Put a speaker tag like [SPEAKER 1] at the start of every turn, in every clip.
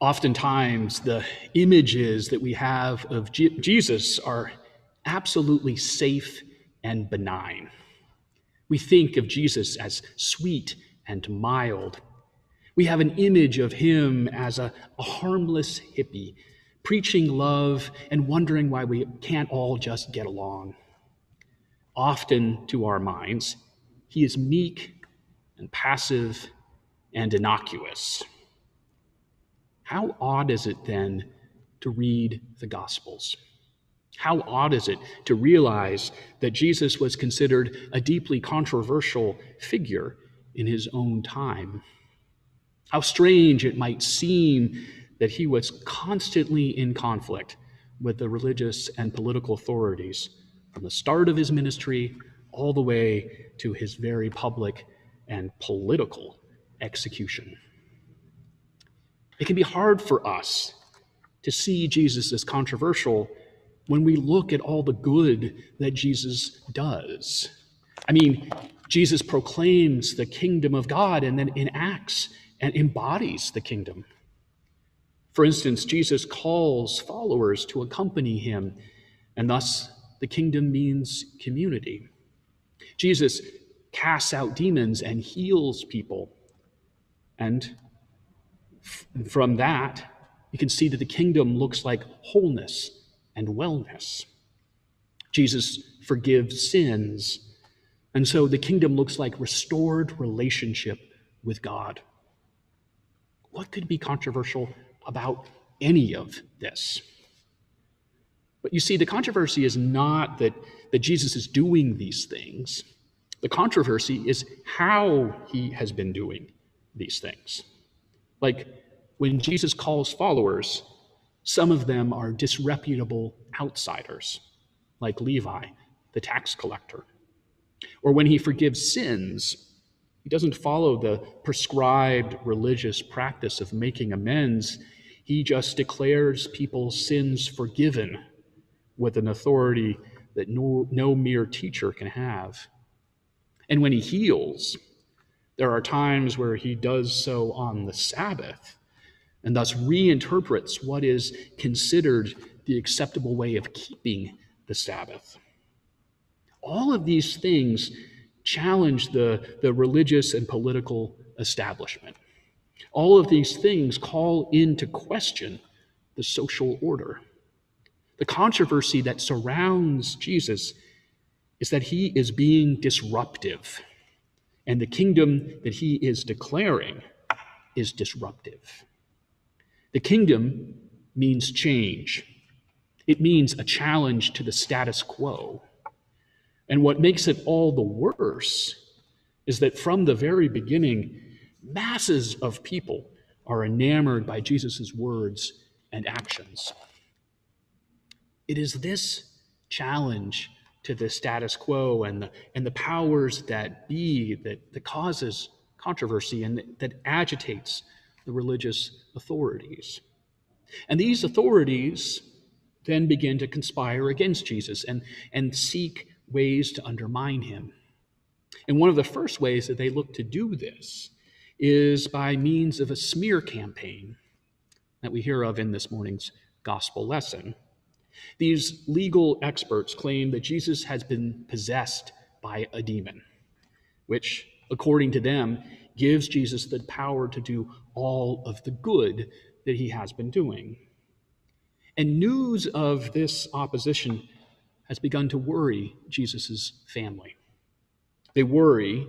[SPEAKER 1] Oftentimes, the images that we have of Je- Jesus are absolutely safe and benign. We think of Jesus as sweet and mild. We have an image of him as a, a harmless hippie, preaching love and wondering why we can't all just get along. Often, to our minds, he is meek and passive and innocuous. How odd is it then to read the Gospels? How odd is it to realize that Jesus was considered a deeply controversial figure in his own time? How strange it might seem that he was constantly in conflict with the religious and political authorities from the start of his ministry all the way to his very public and political execution. It can be hard for us to see Jesus as controversial when we look at all the good that Jesus does. I mean, Jesus proclaims the kingdom of God and then enacts and embodies the kingdom. For instance, Jesus calls followers to accompany him, and thus the kingdom means community. Jesus casts out demons and heals people. And from that, you can see that the kingdom looks like wholeness and wellness. Jesus forgives sins. And so the kingdom looks like restored relationship with God. What could be controversial about any of this? But you see, the controversy is not that, that Jesus is doing these things. The controversy is how he has been doing these things. Like when Jesus calls followers some of them are disreputable outsiders, like Levi, the tax collector. Or when he forgives sins, he doesn't follow the prescribed religious practice of making amends. He just declares people's sins forgiven with an authority that no, no mere teacher can have. And when he heals, there are times where he does so on the Sabbath and thus reinterprets what is considered the acceptable way of keeping the Sabbath. All of these things challenge the, the religious and political establishment. All of these things call into question the social order. The controversy that surrounds Jesus is that he is being disruptive, and the kingdom that he is declaring is disruptive. The kingdom means change, it means a challenge to the status quo. And what makes it all the worse is that from the very beginning, masses of people are enamored by Jesus' words and actions. It is this challenge to the status quo and the, and the powers that be that, that causes controversy and that, agitates the religious authorities. And these authorities then begin to conspire against Jesus and, and seek ways to undermine him. And one of the first ways that they look to do this is by means of a smear campaign that we hear of in this morning's gospel lesson. These legal experts claim that Jesus has been possessed by a demon, which, according to them, gives Jesus the power to do all of the good that he has been doing. And news of this opposition has begun to worry Jesus' family. They worry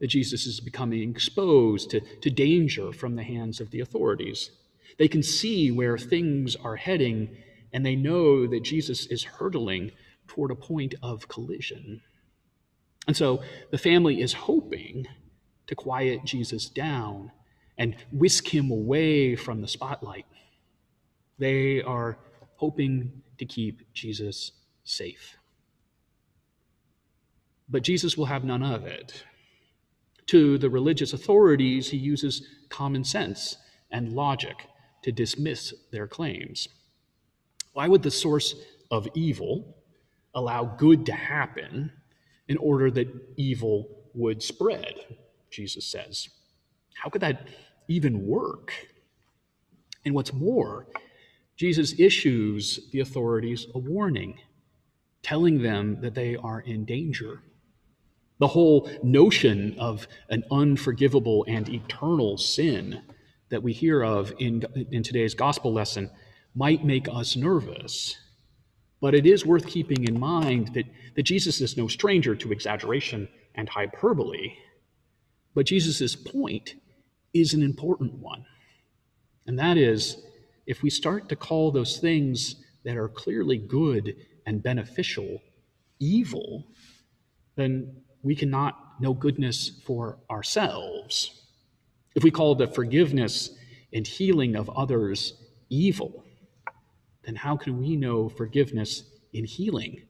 [SPEAKER 1] that Jesus is becoming exposed to, to danger from the hands of the authorities. They can see where things are heading, and they know that Jesus is hurtling toward a point of collision. And so the family is hoping to quiet Jesus down and whisk him away from the spotlight. They are hoping to keep Jesus safe. But Jesus will have none of it. To the religious authorities, he uses common sense and logic to dismiss their claims. Why would the source of evil allow good to happen in order that evil would spread? Jesus says. How could that even work? And what's more, Jesus issues the authorities a warning, telling them that they are in danger. The whole notion of an unforgivable and eternal sin that we hear of in, in today's gospel lesson might make us nervous. But it is worth keeping in mind that, that Jesus is no stranger to exaggeration and hyperbole. But Jesus' point is an important one. And that is if we start to call those things that are clearly good and beneficial evil, then we cannot know goodness for ourselves. If we call the forgiveness and healing of others evil, then how can we know forgiveness in healing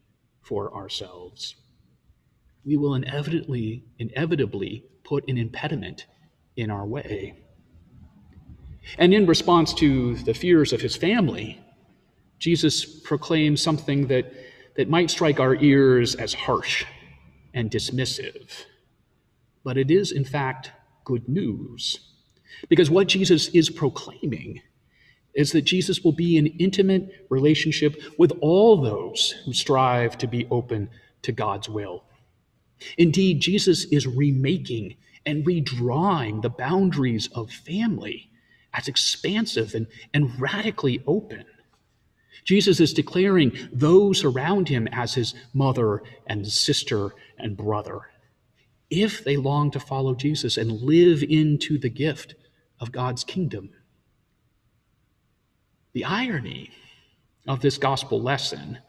[SPEAKER 1] for ourselves? We will inevitably, inevitably put an impediment in our way. And in response to the fears of his family, Jesus proclaims something that, that might strike our ears as harsh and dismissive. But it is, in fact, good news. Because what Jesus is proclaiming is that Jesus will be in intimate relationship with all those who strive to be open to God's will. Indeed, Jesus is remaking and redrawing the boundaries of family as expansive and, and radically open. Jesus is declaring those around him as his mother and sister and brother, if they long to follow Jesus and live into the gift of God's kingdom. The irony of this gospel lesson,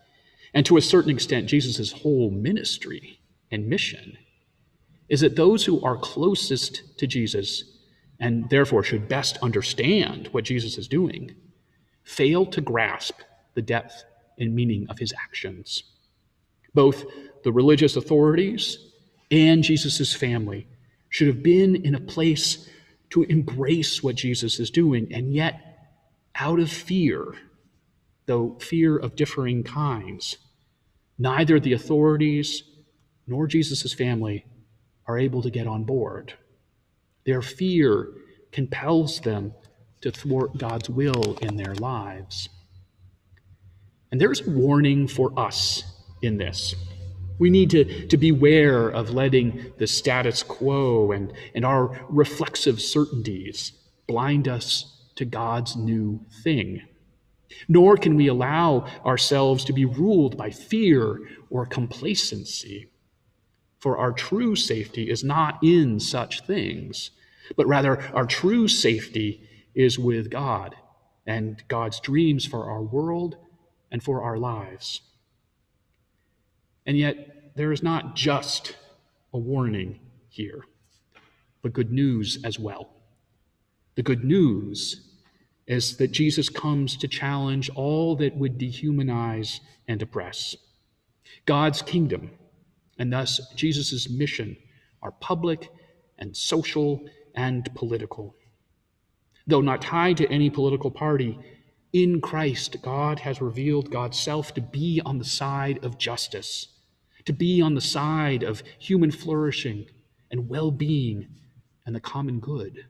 [SPEAKER 1] and to a certain extent, Jesus' whole ministry and mission, is that those who are closest to Jesus and therefore should best understand what Jesus is doing fail to grasp the depth and meaning of his actions. Both the religious authorities and Jesus' family should have been in a place to embrace what Jesus is doing, and yet, out of fear, though fear of differing kinds, neither the authorities nor Jesus' family are able to get on board. Their fear compels them to thwart God's will in their lives. And there's a warning for us in this. We need to, to beware of letting the status quo and, and our reflexive certainties blind us to God's new thing. Nor can we allow ourselves to be ruled by fear or complacency. For our true safety is not in such things, but rather our true safety is with God and God's dreams for our world and for our lives. And yet, there is not just a warning here, but good news as well. The good news is that Jesus comes to challenge all that would dehumanize and oppress. God's kingdom, and thus Jesus' mission, are public and social and political. Though not tied to any political party, in Christ, God has revealed God's self to be on the side of justice to be on the side of human flourishing and well being and the common good.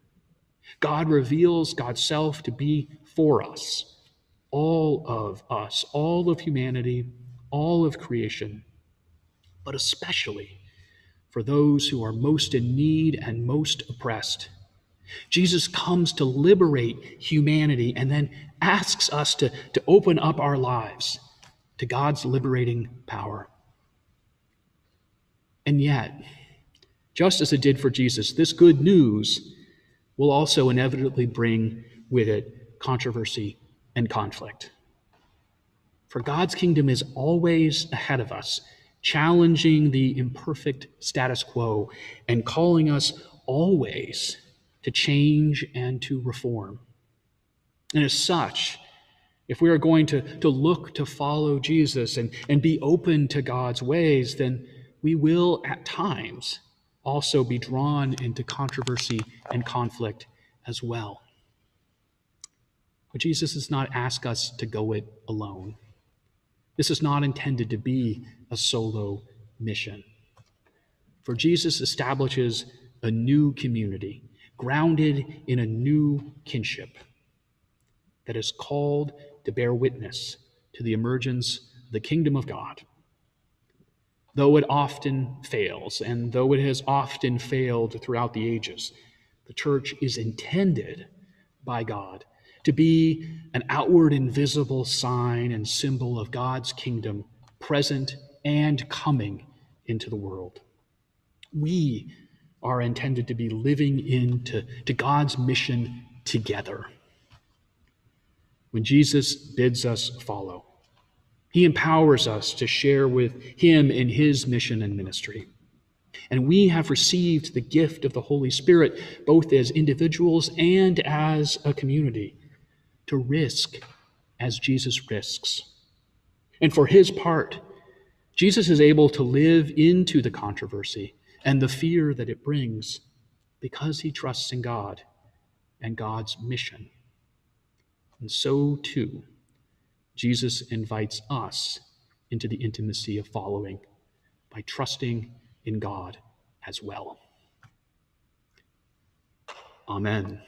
[SPEAKER 1] God reveals God's self to be for us, all of us, all of humanity, all of creation, but especially for those who are most in need and most oppressed. Jesus comes to liberate humanity and then asks us to, to open up our lives to God's liberating power. And yet, just as it did for Jesus, this good news will also inevitably bring with it controversy and conflict. For God's kingdom is always ahead of us, challenging the imperfect status quo and calling us always to change and to reform. And as such, if we are going to, to look to follow Jesus and, and be open to God's ways, then we will at times also be drawn into controversy and conflict as well. But Jesus does not ask us to go it alone. This is not intended to be a solo mission. For Jesus establishes a new community grounded in a new kinship. that is called to bear witness to the emergence of the kingdom of God. Though it often fails, and though it has often failed throughout the ages, the church is intended by God to be an outward and visible sign and symbol of God's kingdom, present and coming into the world. We are intended to be living into to God's mission together. When Jesus bids us follow, he empowers us to share with him in his mission and ministry. And we have received the gift of the Holy Spirit, both as individuals and as a community, to risk as Jesus risks. And for his part, Jesus is able to live into the controversy and the fear that it brings because he trusts in God and God's mission. And so, too, Jesus invites us into the intimacy of following by trusting in God as well. Amen.